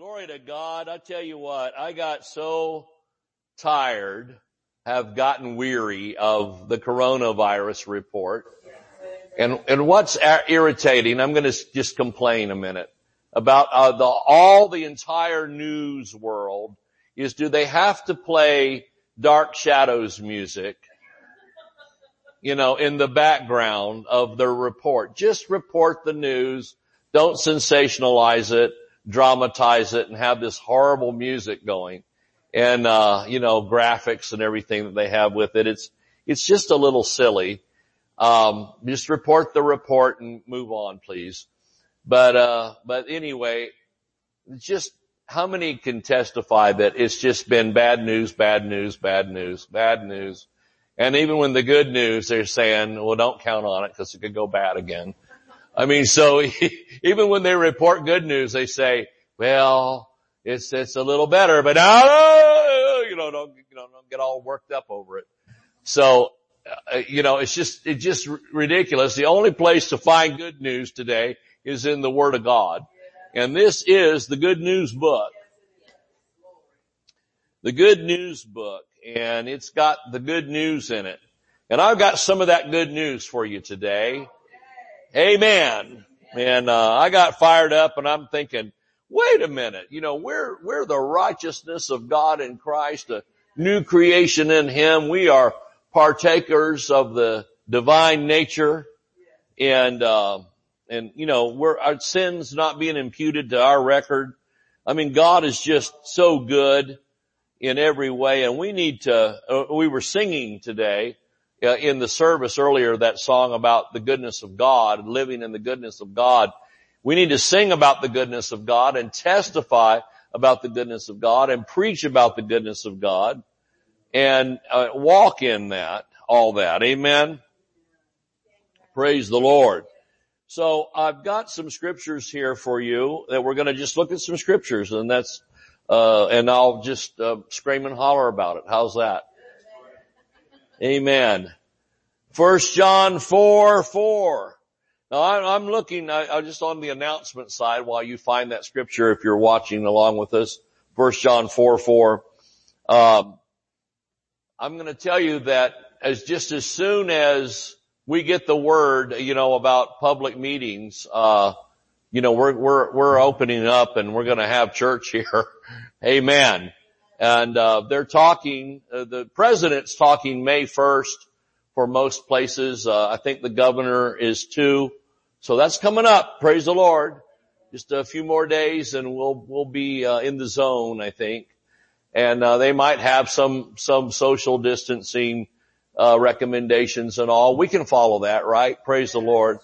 Glory to God. I tell you what, I got so tired, have gotten weary of the coronavirus report. And, and what's irritating, I'm going to just complain a minute about uh, the, all the entire news world is do they have to play Dark Shadows music, you know, in the background of their report? Just report the news. Don't sensationalize it dramatize it and have this horrible music going and, uh, you know, graphics and everything that they have with it. It's, it's just a little silly. Um, just report the report and move on, please. But, uh, but anyway, just how many can testify that it's just been bad news, bad news, bad news, bad news. And even when the good news, they're saying, well, don't count on it because it could go bad again. I mean, so even when they report good news, they say, well, it's, it's a little better, but you know, don't, you know, don't get all worked up over it. So, uh, you know, it's just, it's just ridiculous. The only place to find good news today is in the Word of God. And this is the good news book. The good news book. And it's got the good news in it. And I've got some of that good news for you today. Amen. And, uh, I got fired up and I'm thinking, wait a minute, you know, we're, we're the righteousness of God in Christ, a new creation in Him. We are partakers of the divine nature and, uh, and you know, we're, our sins not being imputed to our record. I mean, God is just so good in every way and we need to, uh, we were singing today in the service earlier that song about the goodness of God, living in the goodness of God. We need to sing about the goodness of God and testify about the goodness of God and preach about the goodness of God and uh, walk in that, all that. Amen. Praise the Lord. So I've got some scriptures here for you that we're going to just look at some scriptures and that's, uh, and I'll just uh, scream and holler about it. How's that? Amen. First John 4, 4. Now I'm looking, I'm just on the announcement side while you find that scripture if you're watching along with us. First John 4, 4. Um, I'm going to tell you that as just as soon as we get the word, you know, about public meetings, uh, you know, we're, we're, we're opening up and we're going to have church here. Amen. And, uh, they're talking, uh, the president's talking May 1st for most places. Uh, I think the governor is too. So that's coming up. Praise the Lord. Just a few more days and we'll, we'll be, uh, in the zone, I think. And, uh, they might have some, some social distancing, uh, recommendations and all. We can follow that, right? Praise the Lord.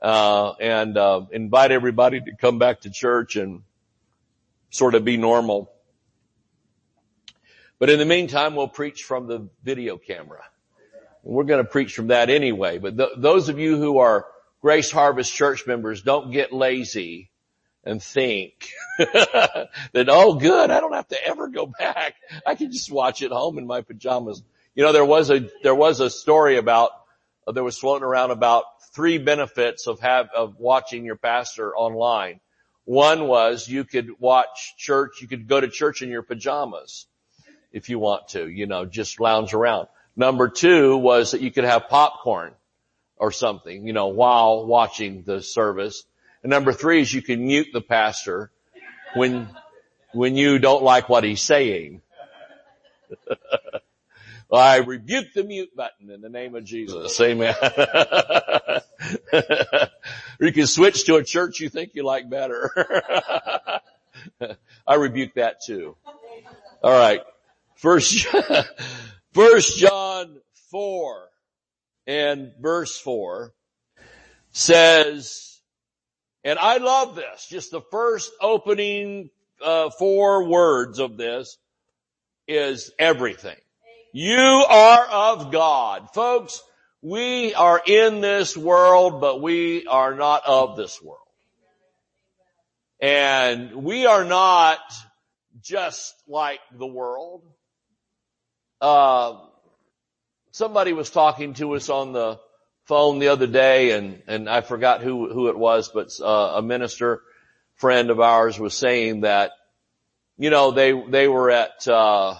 Uh, and, invite everybody to come back to church and sort of be normal. But in the meantime, we'll preach from the video camera. We're going to preach from that anyway. But th- those of you who are Grace Harvest church members, don't get lazy and think that, oh good, I don't have to ever go back. I can just watch it home in my pajamas. You know, there was a, there was a story about, uh, there was floating around about three benefits of have, of watching your pastor online. One was you could watch church, you could go to church in your pajamas if you want to, you know, just lounge around. Number two was that you could have popcorn or something, you know, while watching the service. And number three is you can mute the pastor when, when you don't like what he's saying. I rebuke the mute button in the name of Jesus. Amen. or you can switch to a church you think you like better. I rebuke that too. All right. First, First John 4 and verse 4 says, and I love this, just the first opening uh, four words of this is everything. You are of God. Folks, we are in this world, but we are not of this world. And we are not just like the world. Uh, somebody was talking to us on the phone the other day and, and I forgot who, who it was, but uh, a minister friend of ours was saying that you know, they, they were at, uh,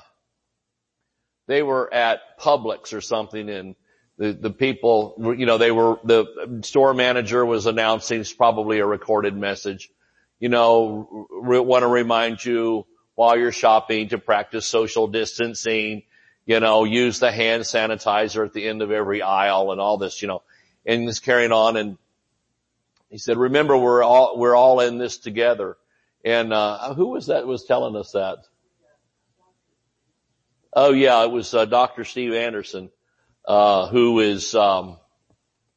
they were at Publix or something and the, the people, you know, they were, the store manager was announcing, it's probably a recorded message, you know, re- want to remind you while you're shopping to practice social distancing, you know, use the hand sanitizer at the end of every aisle and all this, you know, and just carrying on and he said, remember we're all, we're all in this together. And, uh, who was that was telling us that? Oh yeah, it was, uh, Dr. Steve Anderson, uh, who is, um,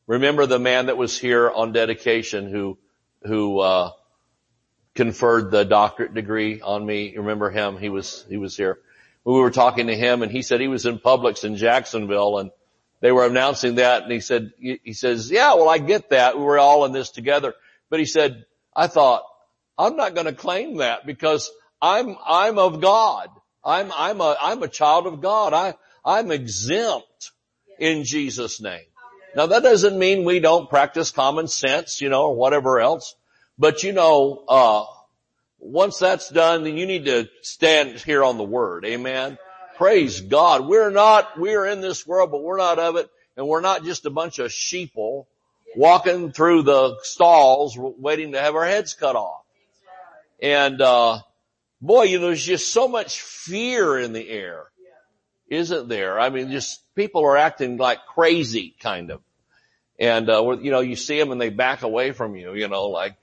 remember the man that was here on dedication who, who, uh, conferred the doctorate degree on me. Remember him? He was, he was here. We were talking to him and he said he was in Publix in Jacksonville and they were announcing that and he said, he says, yeah, well, I get that. We were all in this together. But he said, I thought, I'm not going to claim that because I'm, I'm of God. I'm, I'm a, I'm a child of God. I, I'm exempt in Jesus name. Now that doesn't mean we don't practice common sense, you know, or whatever else. But you know, uh, once that's done, then you need to stand here on the word. Amen. Praise God. We're not, we're in this world, but we're not of it. And we're not just a bunch of sheeple walking through the stalls waiting to have our heads cut off. And, uh, boy, you know, there's just so much fear in the air. Isn't there? I mean, just people are acting like crazy kind of. And, uh, you know, you see them and they back away from you, you know, like,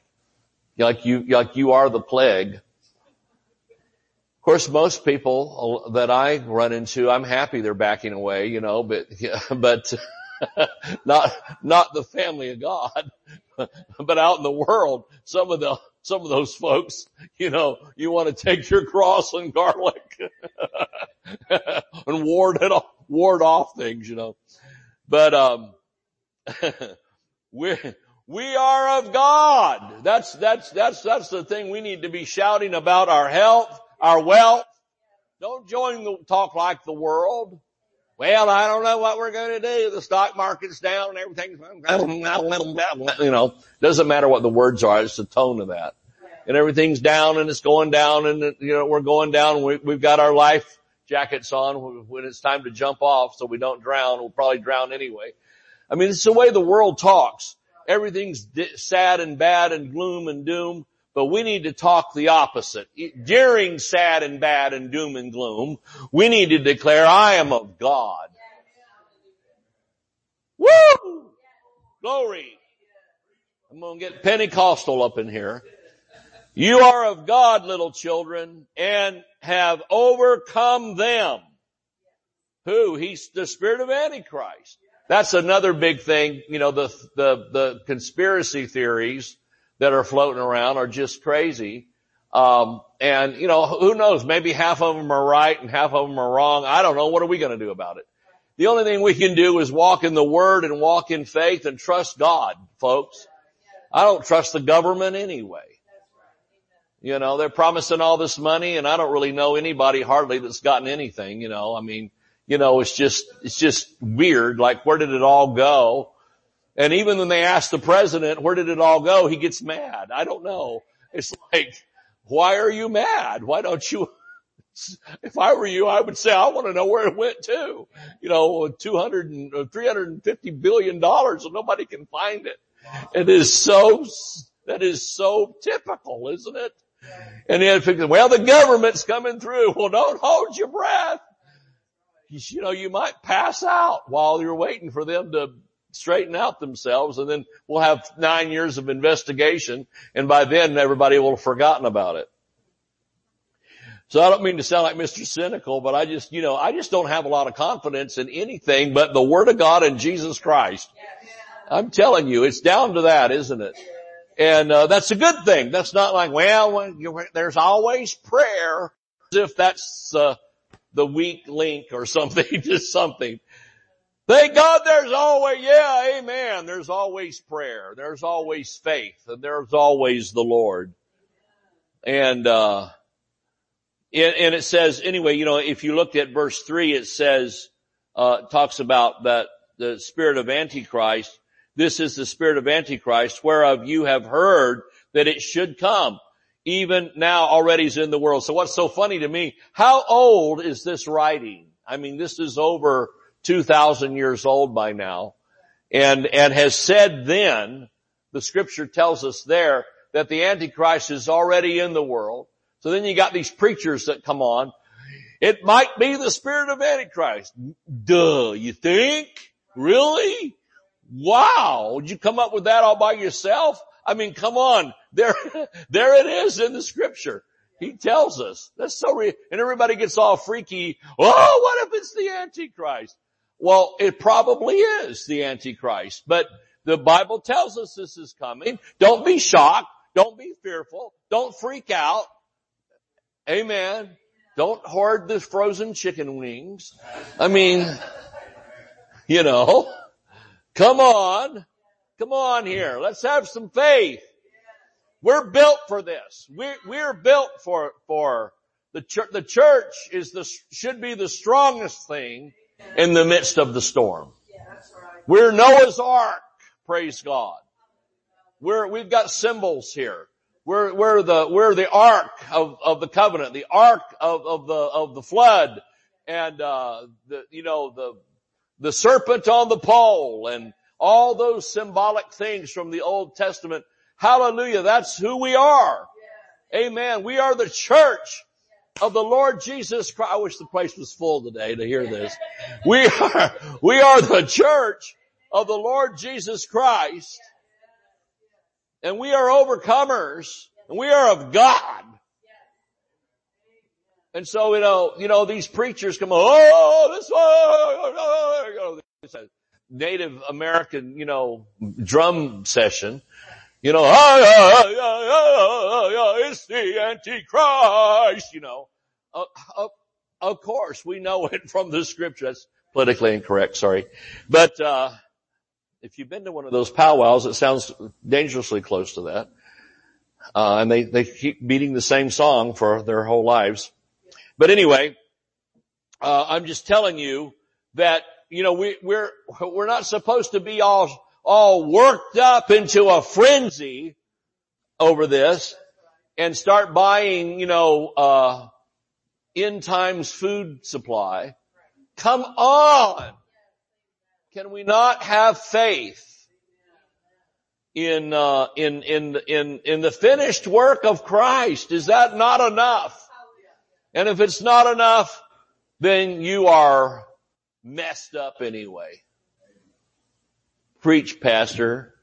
like you, like you are the plague. Of course, most people that I run into, I'm happy they're backing away, you know, but, but not, not the family of God, but out in the world, some of the, some of those folks, you know, you want to take your cross and garlic and ward it off, ward off things, you know. But, um, we're, we are of God. That's, that's, that's, that's the thing we need to be shouting about our health, our wealth. Don't join the talk like the world. Well, I don't know what we're going to do. The stock market's down and everything's, you know, doesn't matter what the words are. It's the tone of that. And everything's down and it's going down and, you know, we're going down. We, we've got our life jackets on when it's time to jump off so we don't drown. We'll probably drown anyway. I mean, it's the way the world talks everything's sad and bad and gloom and doom, but we need to talk the opposite. During sad and bad and doom and gloom, we need to declare, I am of God. Woo! Glory. I'm to get Pentecostal up in here. You are of God, little children, and have overcome them. Who? He's the spirit of Antichrist. That's another big thing. You know, the, the, the conspiracy theories that are floating around are just crazy. Um, and you know, who knows? Maybe half of them are right and half of them are wrong. I don't know. What are we going to do about it? The only thing we can do is walk in the word and walk in faith and trust God, folks. I don't trust the government anyway. You know, they're promising all this money and I don't really know anybody hardly that's gotten anything, you know, I mean, you know, it's just, it's just weird. Like, where did it all go? And even when they ask the president, where did it all go? He gets mad. I don't know. It's like, why are you mad? Why don't you, if I were you, I would say, I want to know where it went to. You know, 200 and, uh, 350 billion dollars and nobody can find it. It is so, that is so typical, isn't it? And then, well, the government's coming through. Well, don't hold your breath you know, you might pass out while you're waiting for them to straighten out themselves and then we'll have nine years of investigation and by then everybody will have forgotten about it. So I don't mean to sound like Mr. Cynical, but I just, you know, I just don't have a lot of confidence in anything but the Word of God and Jesus Christ. I'm telling you, it's down to that, isn't it? And uh, that's a good thing. That's not like, well, there's always prayer, as if that's uh, the weak link or something, just something. Thank God there's always, yeah, amen. There's always prayer. There's always faith and there's always the Lord. And, uh, and and it says, anyway, you know, if you look at verse three, it says, uh, talks about that the spirit of Antichrist. This is the spirit of Antichrist whereof you have heard that it should come. Even now already is in the world. So what's so funny to me, how old is this writing? I mean, this is over 2,000 years old by now and, and has said then, the scripture tells us there that the Antichrist is already in the world. So then you got these preachers that come on. It might be the spirit of Antichrist. Duh, you think? Really? Wow. Would you come up with that all by yourself? I mean, come on. There, there it is in the scripture. He tells us. That's so real. And everybody gets all freaky. Oh, what if it's the Antichrist? Well, it probably is the Antichrist, but the Bible tells us this is coming. Don't be shocked. Don't be fearful. Don't freak out. Amen. Don't hoard the frozen chicken wings. I mean, you know, come on. Come on here. Let's have some faith. We're built for this. We're, we're built for, for the church. The church is the, should be the strongest thing in the midst of the storm. We're Noah's ark. Praise God. We're, we've got symbols here. We're, we're the, we're the ark of, of the covenant, the ark of, of the, of the flood and, uh, the, you know, the, the serpent on the pole and all those symbolic things from the Old Testament. Hallelujah. That's who we are. Amen. We are the church of the Lord Jesus Christ. I wish the place was full today to hear this. We are, we are the church of the Lord Jesus Christ and we are overcomers and we are of God. And so, you know, you know, these preachers come, oh, this, oh, Native American, you know, drum session. You know, it's the Antichrist, you know. Uh, uh, of course, we know it from the scripture. That's politically incorrect, sorry. But, uh, if you've been to one of those powwows, it sounds dangerously close to that. Uh, and they, they keep beating the same song for their whole lives. But anyway, uh, I'm just telling you that, you know, we, we're, we're not supposed to be all, all worked up into a frenzy over this and start buying, you know, uh, end times food supply. Come on. Can we not have faith in uh, in in in in the finished work of Christ? Is that not enough? And if it's not enough, then you are messed up anyway. Preach, pastor.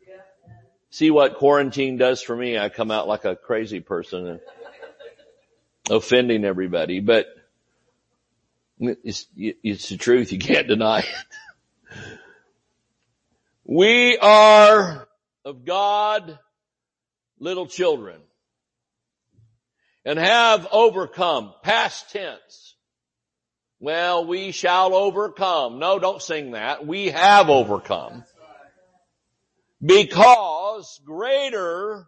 See what quarantine does for me. I come out like a crazy person and offending everybody, but it's, it's the truth. You can't deny it. We are of God little children and have overcome. Past tense. Well, we shall overcome. No, don't sing that. We have overcome. Because greater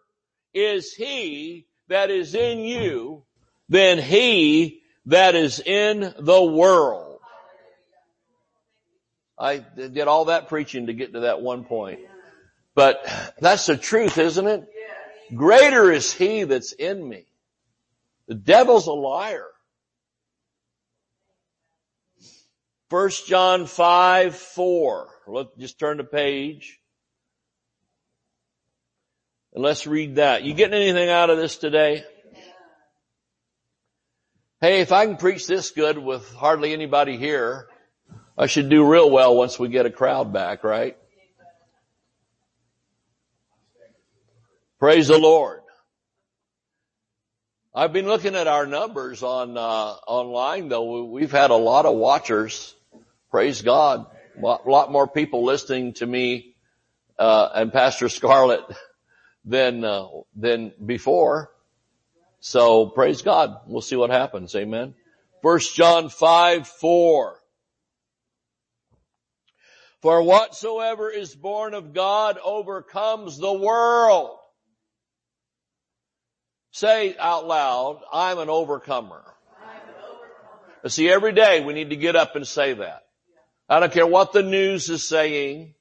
is he that is in you than he that is in the world. I did all that preaching to get to that one point. But that's the truth, isn't it? Greater is he that's in me. The devil's a liar. First John 5, 4. Look, just turn the page. And let's read that. You getting anything out of this today? Hey, if I can preach this good with hardly anybody here, I should do real well once we get a crowd back, right? Praise the Lord. I've been looking at our numbers on uh, online though. We've had a lot of watchers. Praise God. A lot more people listening to me uh, and Pastor Scarlett than uh, than before. So praise God. We'll see what happens. Amen. First John five four. For whatsoever is born of God overcomes the world. Say out loud, I'm an overcomer. See, every day we need to get up and say that. I don't care what the news is saying.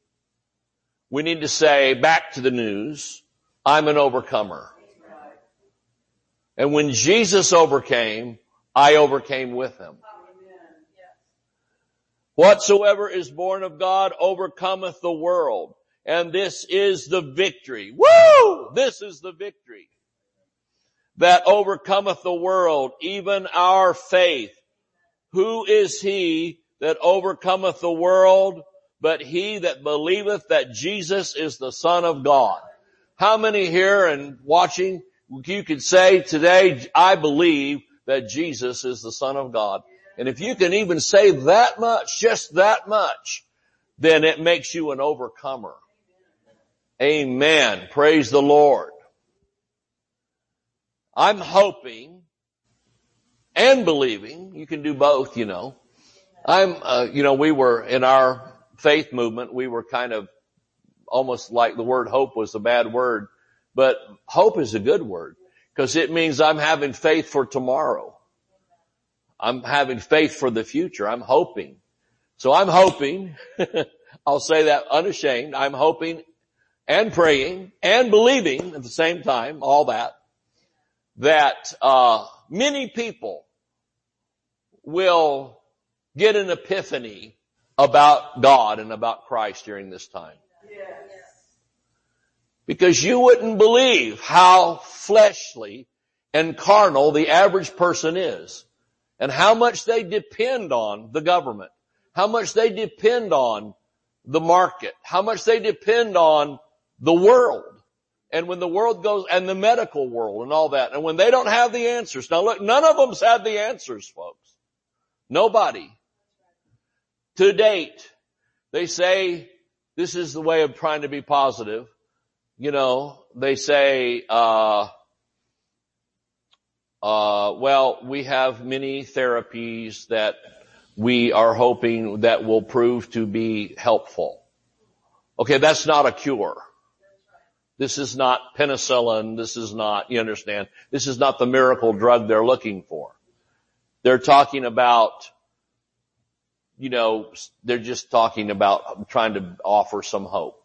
We need to say back to the news, I'm an overcomer. And when Jesus overcame, I overcame with him. Whatsoever is born of God overcometh the world. And this is the victory. Woo! This is the victory that overcometh the world, even our faith. Who is he that overcometh the world, but he that believeth that Jesus is the Son of God? How many here and watching, you could say today, I believe that Jesus is the Son of God. And if you can even say that much, just that much, then it makes you an overcomer. Amen. Praise the Lord. I'm hoping and believing, you can do both, you know. I'm, uh, you know, we were in our faith movement, we were kind of almost like the word hope was a bad word, but hope is a good word because it means I'm having faith for tomorrow. I'm having faith for the future. I'm hoping. So I'm hoping, I'll say that unashamed, I'm hoping and praying and believing at the same time, all that, that uh, many people will get an epiphany about God and about Christ during this time. Because you wouldn't believe how fleshly and carnal the average person is and how much they depend on the government, how much they depend on the market, how much they depend on the world and when the world goes, and the medical world and all that, and when they don't have the answers. Now look, none of them's had the answers, folks. Nobody. To date, they say this is the way of trying to be positive. You know, they say, uh, uh, well, we have many therapies that we are hoping that will prove to be helpful. Okay, that's not a cure. This is not penicillin. This is not, you understand, this is not the miracle drug they're looking for. They're talking about, you know, they're just talking about uh, trying to offer some hope.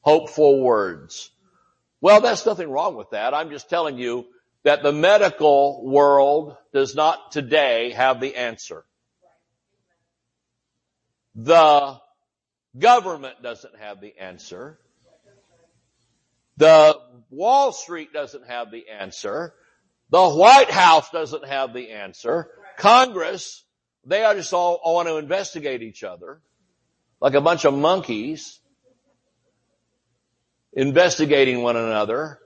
Hopeful words. Well, that's nothing wrong with that. I'm just telling you that the medical world does not today have the answer. The government doesn't have the answer. The Wall Street doesn't have the answer. The White House doesn't have the answer. Congress, they are just all, all want to investigate each other like a bunch of monkeys investigating one another.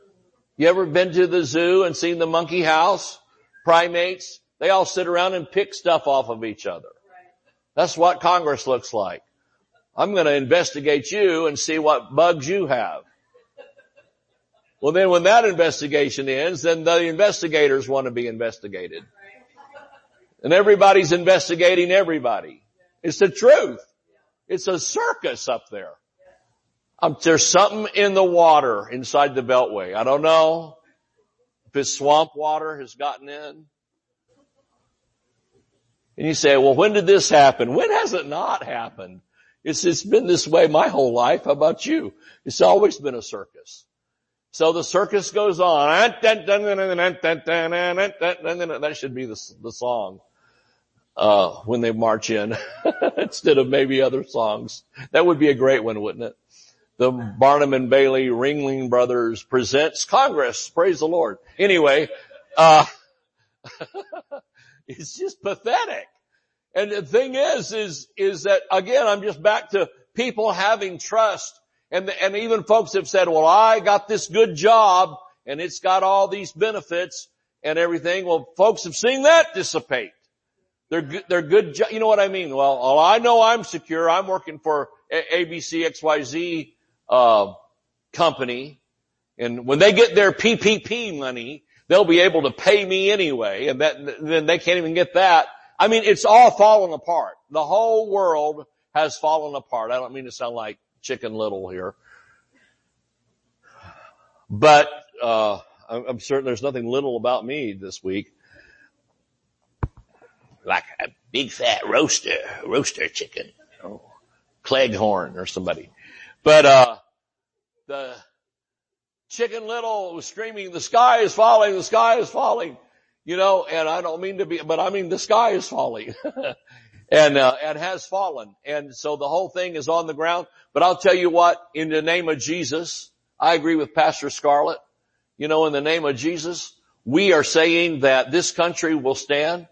You ever been to the zoo and seen the monkey house? Primates, they all sit around and pick stuff off of each other. That's what Congress looks like. I'm going to investigate you and see what bugs you have. Well then when that investigation ends, then the investigators want to be investigated. And everybody's investigating everybody. It's the truth. It's a circus up there. Um, there's something in the water inside the beltway. I don't know if it's swamp water has gotten in. And you say, well, when did this happen? When has it not happened? It's, it's been this way my whole life. How about you? It's always been a circus. So the circus goes on. That should be the, the song. Uh, when they march in instead of maybe other songs. That would be a great one, wouldn't it? The Barnum and Bailey Ringling Brothers presents Congress. Praise the Lord. Anyway, uh, it's just pathetic. And the thing is, is, is that again, I'm just back to people having trust and, and even folks have said, well, I got this good job and it's got all these benefits and everything. Well, folks have seen that dissipate. They're good, they're good, you know what I mean? Well, well, I know I'm secure. I'm working for ABC XYZ, uh, company. And when they get their PPP money, they'll be able to pay me anyway. And that, then they can't even get that. I mean, it's all falling apart. The whole world has fallen apart. I don't mean to sound like chicken little here. But, uh, I'm certain there's nothing little about me this week. Like a big fat roaster, roaster chicken. Oh, Leghorn or somebody. But, uh, the Chicken Little was screaming, the sky is falling, the sky is falling. You know, and I don't mean to be, but I mean the sky is falling. and, uh, and has fallen. And so the whole thing is on the ground. But I'll tell you what, in the name of Jesus, I agree with Pastor Scarlett. You know, in the name of Jesus, we are saying that this country will stand,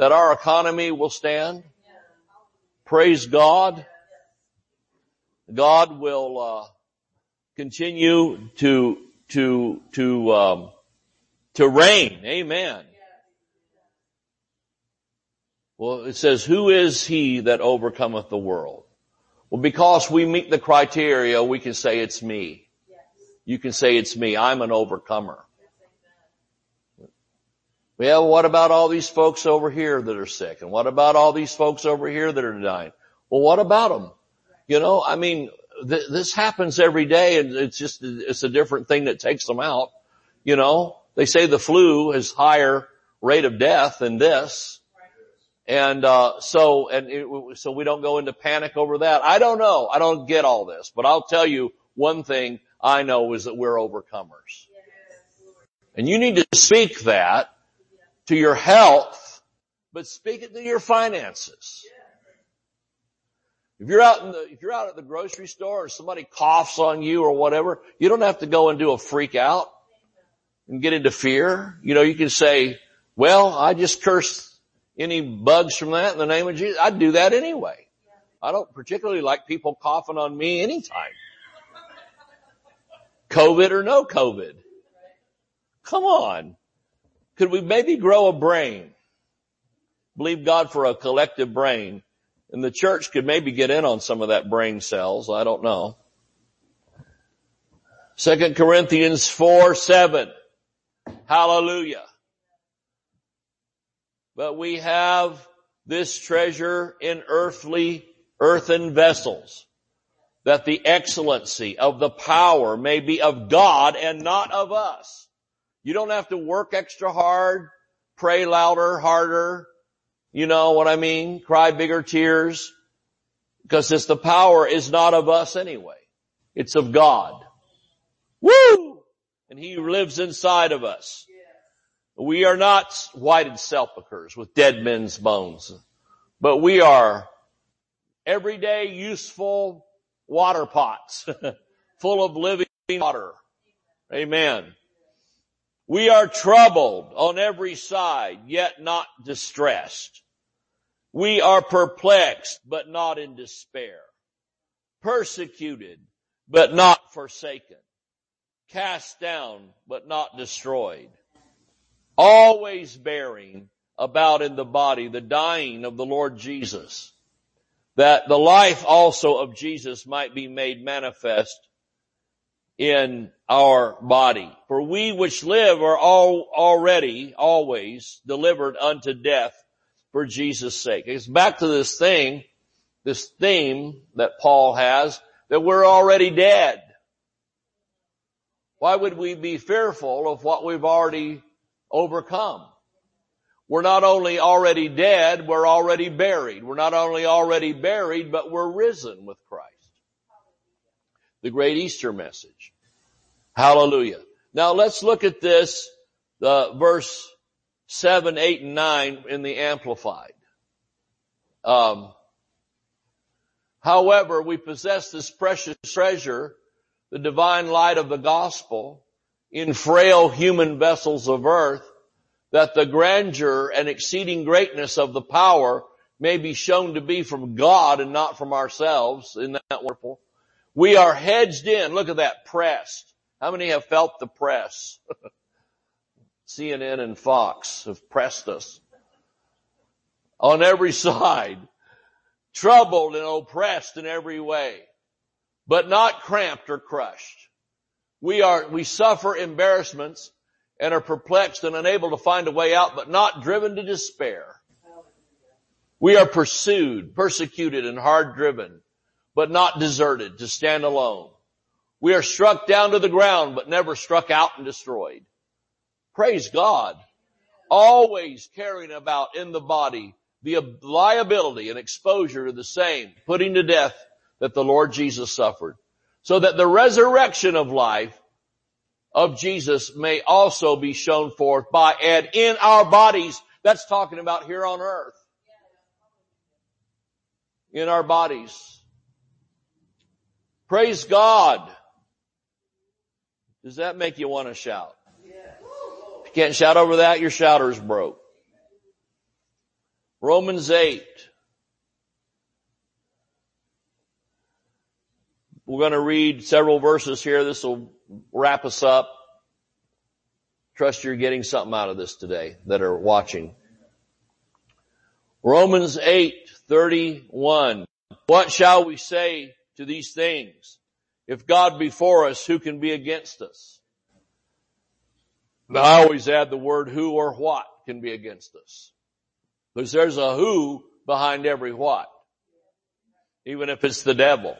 that our economy will stand. Praise God. God will, uh, continue to, to, to, um, to reign. Amen. Well, it says, who is he that overcometh the world? Well, because we meet the criteria, we can say it's me. You can say it's me. I'm an overcomer. Well, what about all these folks over here that are sick? And what about all these folks over here that are dying? Well, what about them? You know, I mean, th- this happens every day and it's just, it's a different thing that takes them out. You know, they say the flu has higher rate of death than this. And, uh, so, and it, so we don't go into panic over that. I don't know. I don't get all this, but I'll tell you one thing I know is that we're overcomers. And you need to speak that to your health, but speak it to your finances. If you're out in the, if you're out at the grocery store or somebody coughs on you or whatever, you don't have to go and do a freak out and get into fear. You know, you can say, well, I just cursed any bugs from that in the name of Jesus, I'd do that anyway. I don't particularly like people coughing on me anytime. COVID or no COVID. Come on. Could we maybe grow a brain? Believe God for a collective brain. And the church could maybe get in on some of that brain cells. I don't know. Second Corinthians 4, 7. Hallelujah. But we have this treasure in earthly, earthen vessels, that the excellency of the power may be of God and not of us. You don't have to work extra hard, pray louder, harder, you know what I mean? Cry bigger tears, because it's the power is not of us anyway. It's of God. Woo! And He lives inside of us. We are not whited sepulchres with dead men's bones, but we are everyday useful water pots full of living water. Amen. We are troubled on every side, yet not distressed. We are perplexed, but not in despair. Persecuted, but not forsaken. Cast down, but not destroyed always bearing about in the body the dying of the Lord Jesus, that the life also of Jesus might be made manifest in our body. For we which live are all already, always delivered unto death for Jesus' sake. It's back to this thing, this theme that Paul has, that we're already dead. Why would we be fearful of what we've already overcome. We're not only already dead, we're already buried. We're not only already buried, but we're risen with Christ. The great Easter message. Hallelujah. Now let's look at this, the verse 7, 8, and 9 in the Amplified. Um, however, we possess this precious treasure, the divine light of the gospel, in frail human vessels of earth, that the grandeur and exceeding greatness of the power may be shown to be from God and not from ourselves. Isn't that wonderful? We are hedged in. Look at that, pressed. How many have felt the press? CNN and Fox have pressed us on every side, troubled and oppressed in every way, but not cramped or crushed. We are, we suffer embarrassments and are perplexed and unable to find a way out, but not driven to despair. We are pursued, persecuted, and hard driven, but not deserted to stand alone. We are struck down to the ground, but never struck out and destroyed. Praise God. Always carrying about in the body the liability and exposure to the same, putting to death that the Lord Jesus suffered so that the resurrection of life of Jesus may also be shown forth by and in our bodies. That's talking about here on earth. In our bodies. Praise God. Does that make you want to shout? If you can't shout over that, your shouter's broke. Romans 8. We're going to read several verses here. This will wrap us up. Trust you're getting something out of this today that are watching. Romans 8, 31. What shall we say to these things? If God be for us, who can be against us? Now, I always add the word who or what can be against us. Because there's a who behind every what. Even if it's the devil.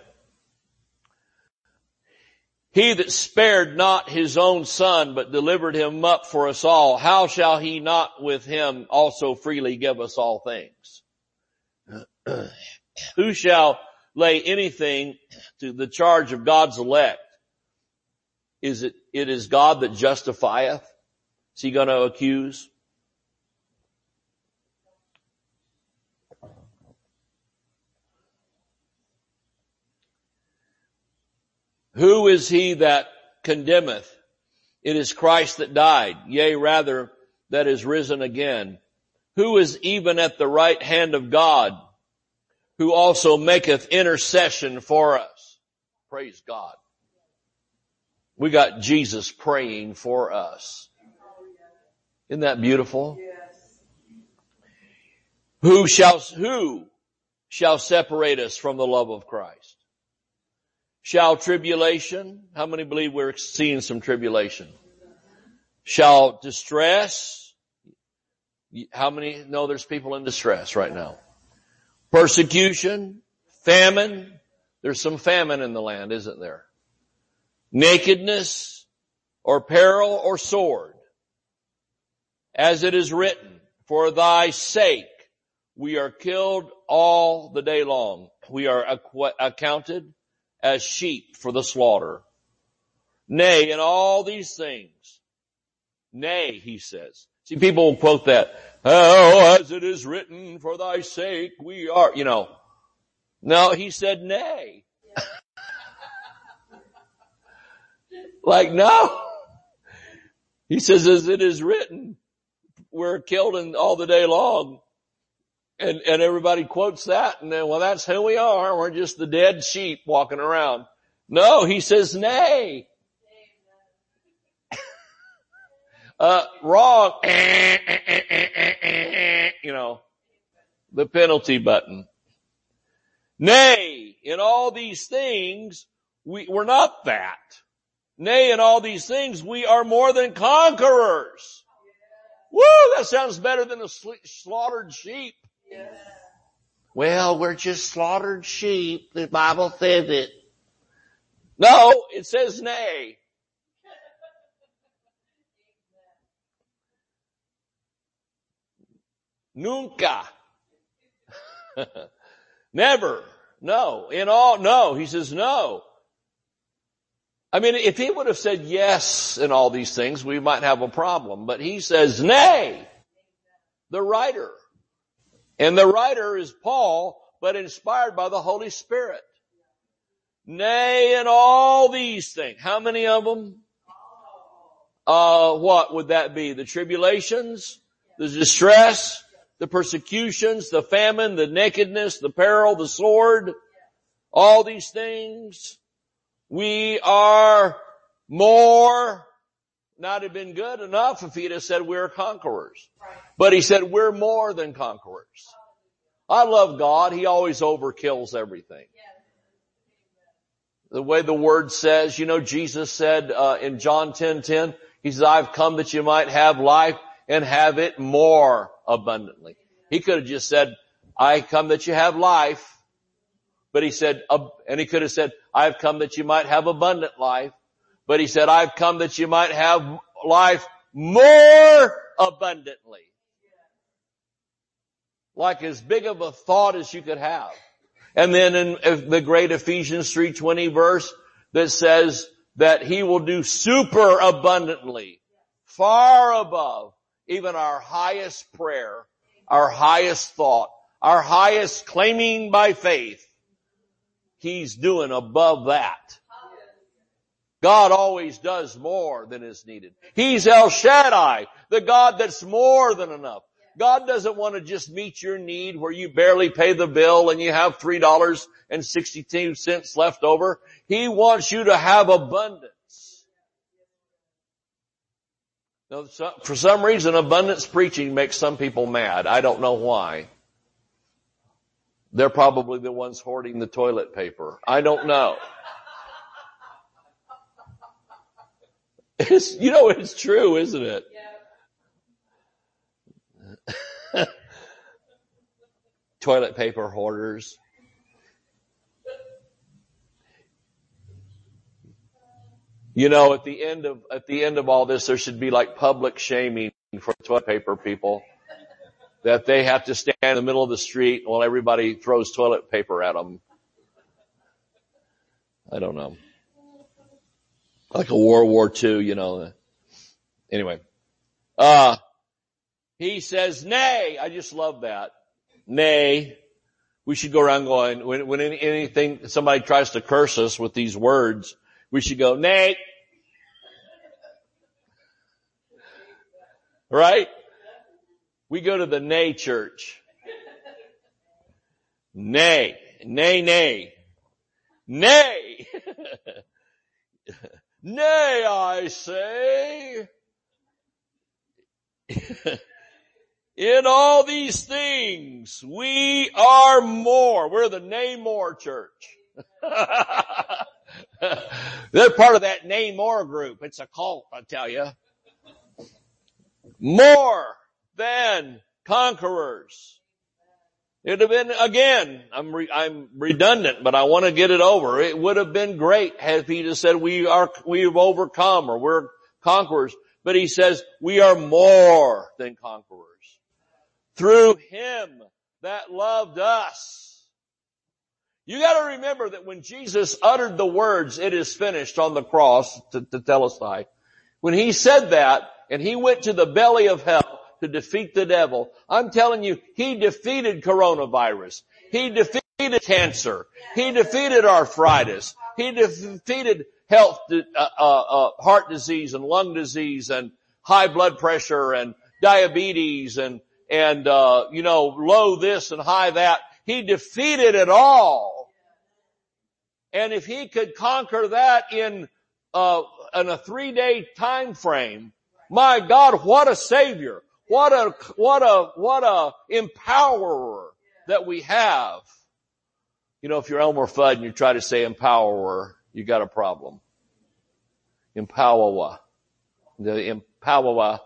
He that spared not his own son, but delivered him up for us all, how shall he not with him also freely give us all things? Who shall lay anything to the charge of God's elect? Is it, it is God that justifieth? Is he going to accuse? Who is he that condemneth? It is Christ that died, yea rather that is risen again, who is even at the right hand of God, who also maketh intercession for us. Praise God. We got Jesus praying for us. Isn't that beautiful? Yes. Who shall, who shall separate us from the love of Christ? Shall tribulation, how many believe we're seeing some tribulation? Shall distress, how many know there's people in distress right now? Persecution, famine, there's some famine in the land, isn't there? Nakedness, or peril, or sword. As it is written, for thy sake we are killed all the day long. We are accounted as sheep for the slaughter. Nay, in all these things, nay, he says. See, people will quote that, oh, as it is written, for thy sake we are, you know. No, he said nay. like, no. He says, as it is written, we're killed in all the day long. And, and everybody quotes that and then, well, that's who we are. We're just the dead sheep walking around. No, he says nay. Uh, wrong. you know, the penalty button. Nay, in all these things, we, we're not that. Nay, in all these things, we are more than conquerors. Woo, that sounds better than a slaughtered sheep. Well, we're just slaughtered sheep. The Bible says it. No, it says nay. Nunca. Never. No. In all, no. He says no. I mean, if he would have said yes in all these things, we might have a problem. But he says nay. The writer. And the writer is Paul, but inspired by the Holy Spirit. Nay, in all these things. How many of them? Uh, what would that be? The tribulations, the distress, the persecutions, the famine, the nakedness, the peril, the sword, all these things. We are more not have been good enough if he'd have said we're conquerors. But he said we're more than conquerors. I love God. He always overkills everything. The way the word says, you know, Jesus said uh, in John 10, 10, he says, I've come that you might have life and have it more abundantly. He could have just said, I come that you have life. But he said, and he could have said, I've come that you might have abundant life. But he said, I've come that you might have life more abundantly. Like as big of a thought as you could have. And then in the great Ephesians 3.20 verse that says that He will do super abundantly, far above even our highest prayer, our highest thought, our highest claiming by faith. He's doing above that. God always does more than is needed. He's El Shaddai, the God that's more than enough. God doesn't want to just meet your need where you barely pay the bill and you have $3.62 left over. He wants you to have abundance. Now, for some reason, abundance preaching makes some people mad. I don't know why. They're probably the ones hoarding the toilet paper. I don't know. It's, you know, it's true, isn't it? Yeah. Toilet paper hoarders. You know, at the end of, at the end of all this, there should be like public shaming for toilet paper people. That they have to stand in the middle of the street while everybody throws toilet paper at them. I don't know like a World War II, you know. Anyway, uh, he says, nay. I just love that. Nay. We should go around going, when, when anything, somebody tries to curse us with these words, we should go, nay. Right? We go to the nay church. Nay. Nay, nay. Nay. Nay, I say. In all these things, we are more. We're the nay more church. They're part of that nay more group. It's a cult, I tell you. More than conquerors It'd have been, again, I'm, re, I'm redundant, but I want to get it over. It would have been great if he just said we are, we've overcome or we're conquerors. But he says we are more than conquerors. Through him that loved us. You gotta remember that when Jesus uttered the words, it is finished on the cross to, tetelestai, when he said that and he went to the belly of hell, to defeat the devil. I'm telling you, he defeated coronavirus. He defeated cancer. He defeated arthritis. He defeated health, uh, uh, uh, heart disease and lung disease and high blood pressure and diabetes and, and, uh, you know, low this and high that. He defeated it all. And if he could conquer that in, uh, in a three day time frame, my God, what a savior. What a, what a, what a empowerer that we have. You know, if you're Elmer Fudd and you try to say empowerer, you got a problem. Empower. The empower.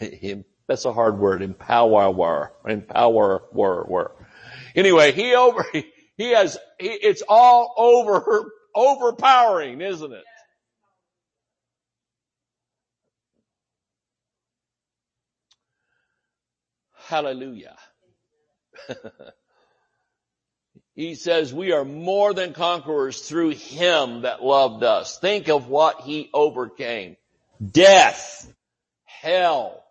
That's a hard word. Empower. Empower. Anyway, he over, he has, he, it's all over, overpowering, isn't it? Hallelujah. he says we are more than conquerors through him that loved us. Think of what he overcame. Death, hell,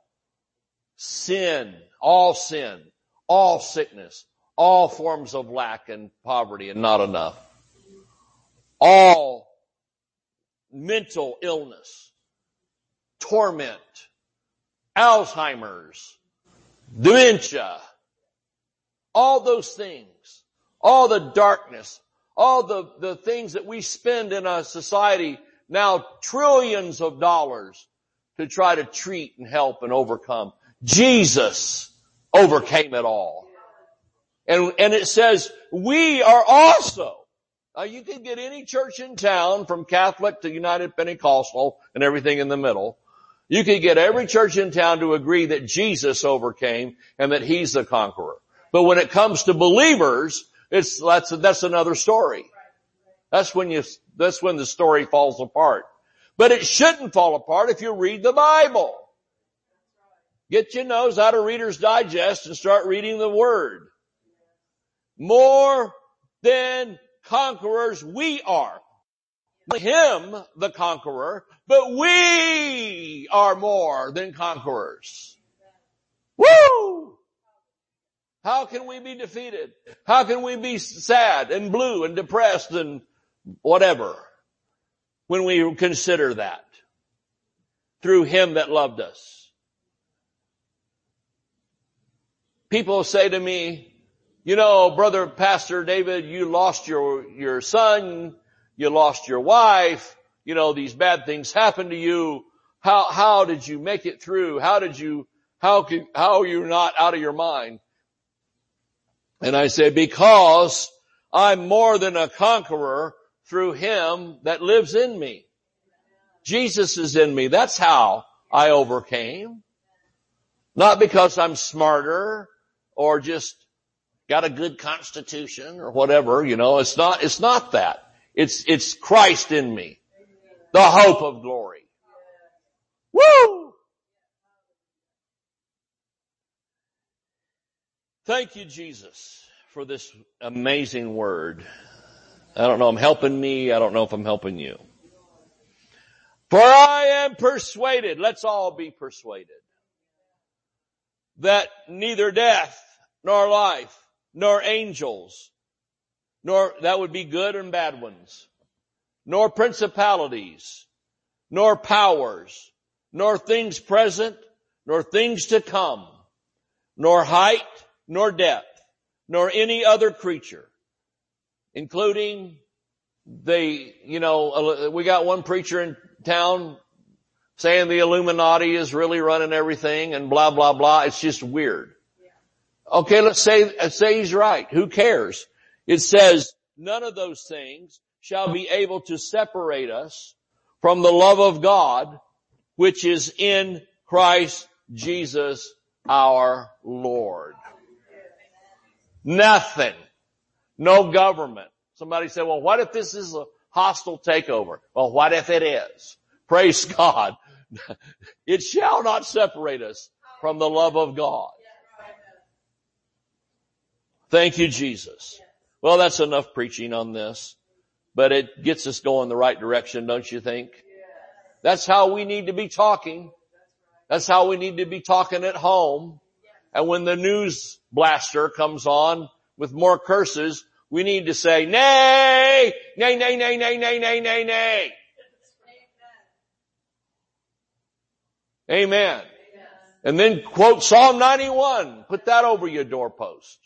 sin, all sin, all sickness, all forms of lack and poverty and not enough. All mental illness, torment, Alzheimer's, dementia, all those things, all the darkness, all the, the things that we spend in a society now trillions of dollars to try to treat and help and overcome. Jesus overcame it all. And, and it says, we are also, now you can get any church in town from Catholic to United Pentecostal and everything in the middle. You can get every church in town to agree that Jesus overcame and that He's the conqueror. But when it comes to believers, it's, that's, that's another story. That's when you, that's when the story falls apart. But it shouldn't fall apart if you read the Bible. Get your nose out of Reader's Digest and start reading the Word. More than conquerors we are. him the conqueror, but we are more than conquerors. Woo! How can we be defeated? How can we be sad and blue and depressed and whatever when we consider that? Through him that loved us. People say to me, you know, brother pastor David, you lost your, your son, you lost your wife, you know, these bad things happened to you. How, how did you make it through? How did you, how can, how are you not out of your mind? And I say, because I'm more than a conqueror through him that lives in me. Jesus is in me. That's how I overcame. Not because I'm smarter or just got a good constitution or whatever, you know, it's not, it's not that. It's, it's Christ in me. The hope of glory. Woo! Thank you, Jesus, for this amazing word. I don't know, I'm helping me. I don't know if I'm helping you. For I am persuaded, let's all be persuaded, that neither death, nor life, nor angels, nor, that would be good and bad ones, nor principalities, nor powers, nor things present, nor things to come, nor height, nor depth, nor any other creature, including the, you know, we got one preacher in town saying the Illuminati is really running everything and blah, blah, blah. It's just weird. Okay, let's say, uh, say he's right. Who cares? It says none of those things shall be able to separate us from the love of God, which is in Christ Jesus our Lord. Nothing. No government. Somebody said, well, what if this is a hostile takeover? Well, what if it is? Praise God. it shall not separate us from the love of God. Thank you, Jesus. Well, that's enough preaching on this, but it gets us going the right direction, don't you think? That's how we need to be talking. That's how we need to be talking at home. And when the news blaster comes on with more curses, we need to say, nay, nay, nay, nay, nay, nay, nay, nay, nay. Amen. And then quote Psalm 91. Put that over your doorpost.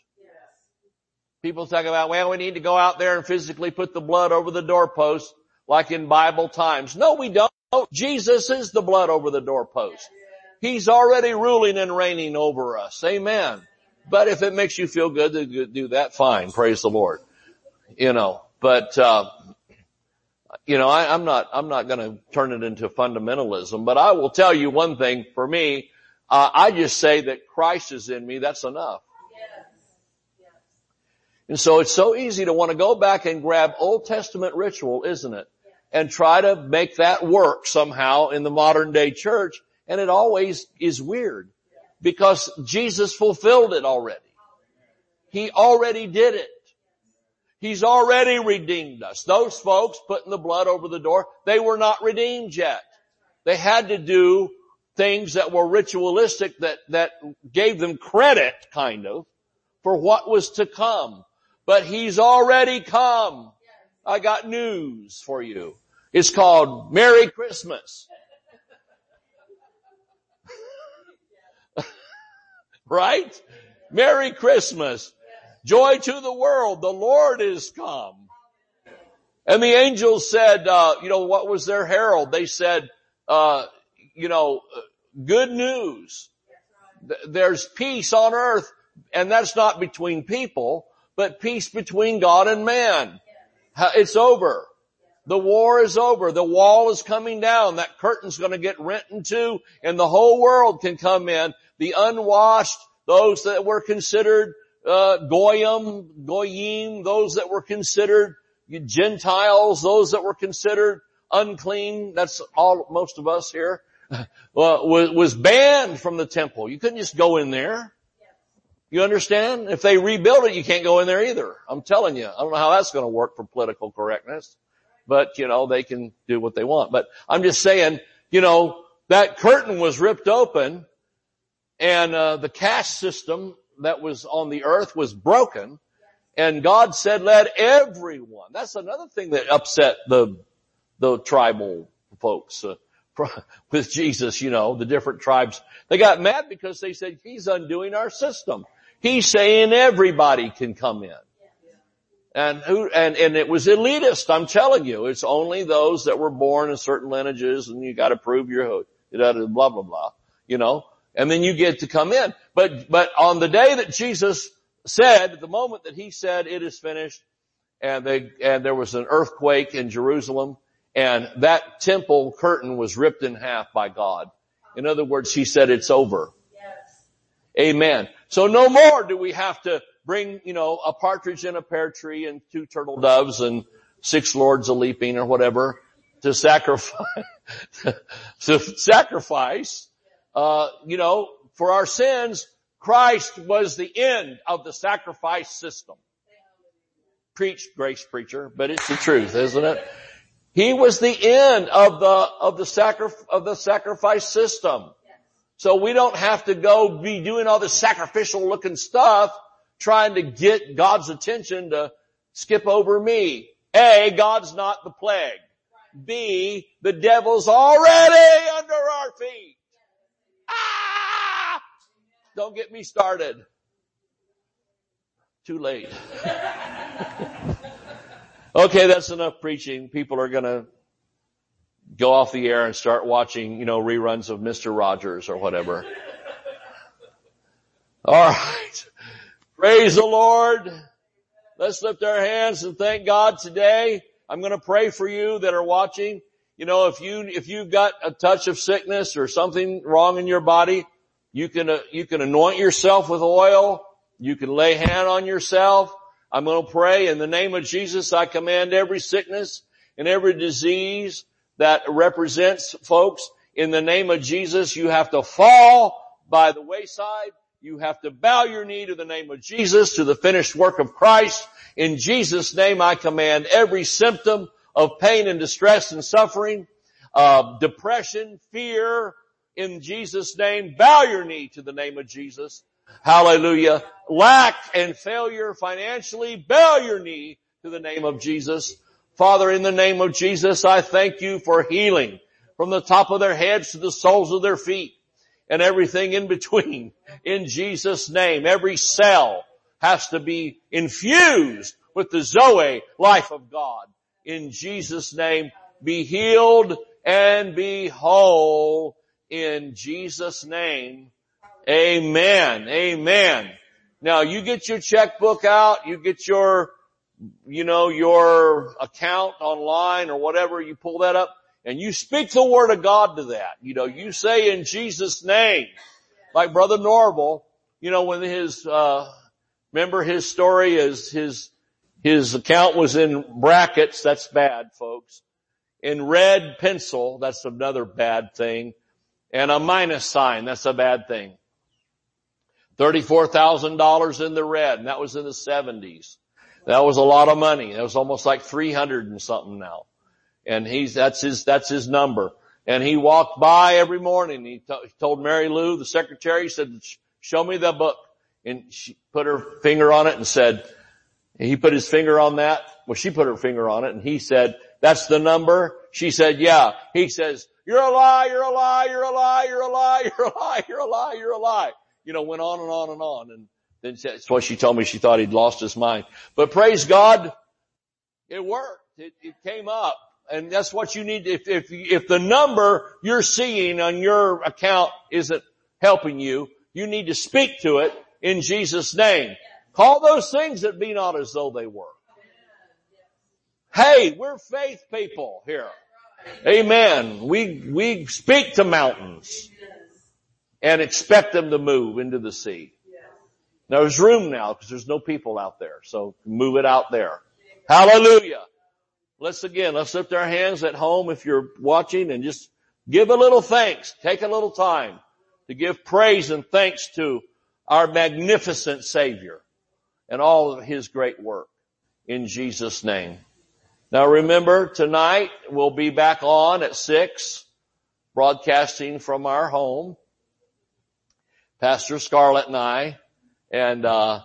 People talk about, well, we need to go out there and physically put the blood over the doorpost like in Bible times. No, we don't. Jesus is the blood over the doorpost. He's already ruling and reigning over us. Amen. But if it makes you feel good to do that, fine. Praise the Lord. You know, but, uh, you know, I, am not, I'm not going to turn it into fundamentalism, but I will tell you one thing for me. Uh, I just say that Christ is in me. That's enough. And so it's so easy to want to go back and grab Old Testament ritual, isn't it? And try to make that work somehow in the modern day church. And it always is weird because Jesus fulfilled it already. He already did it. He's already redeemed us. Those folks putting the blood over the door, they were not redeemed yet. They had to do things that were ritualistic that, that gave them credit, kind of, for what was to come. But He's already come. I got news for you. It's called Merry Christmas. Right? Merry Christmas. Joy to the world. The Lord is come. And the angels said, uh, you know, what was their herald? They said, uh, you know, good news. There's peace on earth, and that's not between people, but peace between God and man. It's over. The war is over. The wall is coming down. That curtain's going to get rent in two and the whole world can come in. The unwashed, those that were considered uh, goyim, goyim, those that were considered Gentiles, those that were considered unclean. That's all, most of us here. was, was banned from the temple. You couldn't just go in there. You understand? If they rebuild it, you can't go in there either. I'm telling you. I don't know how that's going to work for political correctness. but you know, they can do what they want. But I'm just saying, you know, that curtain was ripped open and uh, the caste system that was on the earth was broken and God said, let everyone, that's another thing that upset the, the tribal folks, uh, with Jesus, you know, the different tribes. They got mad because they said, he's undoing our system. He's saying everybody can come in. And who, and, and it was elitist, I'm telling you. It's only those that were born in certain lineages and you gotta prove your, blah, blah, blah, you know, and then you get to come in. But, but on the day that Jesus said, the moment that he said it is finished, and they, and there was an earthquake in Jerusalem, and that temple curtain was ripped in half by God. In other words, he said it's over. Yes. Amen. So no more do we have to bring, you know, a partridge in a pear tree and two turtle doves and six lords a leaping or whatever to sacrifice, to sacrifice, uh, you know, for our sins. Christ was the end of the sacrifice system. Preach, grace preacher, but it's the truth, isn't it? He was the end of the, of the sacri- of the sacrifice system. So we don't have to go be doing all this sacrificial looking stuff trying to get God's attention to skip over me. A, God's not the plague. B, the devil's already under our feet. Ah! Don't get me started. Too late. Okay, that's enough preaching. People are gonna go off the air and start watching, you know, reruns of Mr. Rogers or whatever. Alright. Praise the Lord. Let's lift our hands and thank God today. I'm gonna pray for you that are watching. You know, if you, if you've got a touch of sickness or something wrong in your body, you can, uh, you can anoint yourself with oil. You can lay hand on yourself. I'm going to pray in the name of Jesus. I command every sickness and every disease that represents folks in the name of Jesus. You have to fall by the wayside. You have to bow your knee to the name of Jesus, to the finished work of Christ. In Jesus' name, I command every symptom of pain and distress and suffering, uh, depression, fear, in Jesus' name, bow your knee to the name of Jesus. Hallelujah. Lack and failure financially, bow your knee to the name of Jesus. Father, in the name of Jesus, I thank you for healing from the top of their heads to the soles of their feet and everything in between. In Jesus name, every cell has to be infused with the Zoe life of God. In Jesus name, be healed and be whole in Jesus name. Amen. Amen. Now you get your checkbook out, you get your, you know, your account online or whatever, you pull that up and you speak the word of God to that. You know, you say in Jesus name, like Brother Norvel, you know, when his, uh, remember his story is his, his account was in brackets, that's bad folks. In red pencil, that's another bad thing. And a minus sign, that's a bad thing. $34,000 in the red, and that was in the 70s. That was a lot of money. That was almost like 300 and something now. And he's, that's his, that's his number. And he walked by every morning. He, t- he told Mary Lou, the secretary, he said, show me the book. And she put her finger on it and said, he put his finger on that. Well, she put her finger on it and he said, that's the number. She said, yeah. He says, you're a lie, you're a lie, you're a lie, you're a lie, you're a lie, you're a lie, you're a lie you know, went on and on and on. And then that's what she told me. She thought he'd lost his mind. But praise God, it worked. It, it came up. And that's what you need. If, if, if the number you're seeing on your account isn't helping you, you need to speak to it in Jesus name. Call those things that be not as though they were. Hey, we're faith people here. Amen. We, we speak to mountains and expect them to move into the sea. Now there's room now because there's no people out there. So move it out there. Hallelujah. Let's again, let's lift our hands at home if you're watching and just give a little thanks. Take a little time to give praise and thanks to our magnificent Savior and all of His great work in Jesus name. Now remember, tonight we'll be back on at six, broadcasting from our home. Pastor Scarlett and I, and, uh,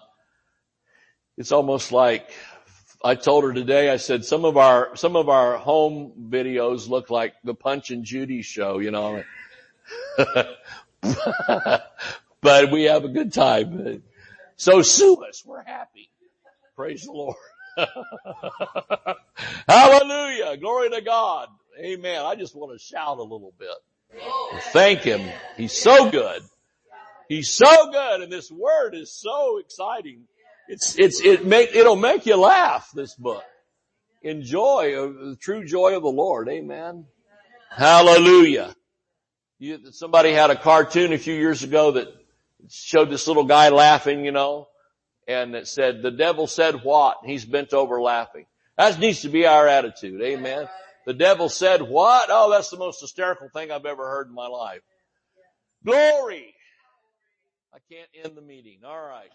it's almost like I told her today, I said some of our, some of our home videos look like the Punch and Judy show, you know. but we have a good time. So sue us. We're happy. Praise the Lord. Hallelujah. Glory to God. Amen. I just want to shout a little bit. Thank Him. He's so good. He's so good and this word is so exciting. It's, it's, it make, it'll make you laugh, this book. Enjoy the true joy of the Lord. Amen. Hallelujah. You, somebody had a cartoon a few years ago that showed this little guy laughing, you know, and it said, the devil said what? He's bent over laughing. That needs to be our attitude. Amen. The devil said what? Oh, that's the most hysterical thing I've ever heard in my life. Glory. I can't end the meeting. All right.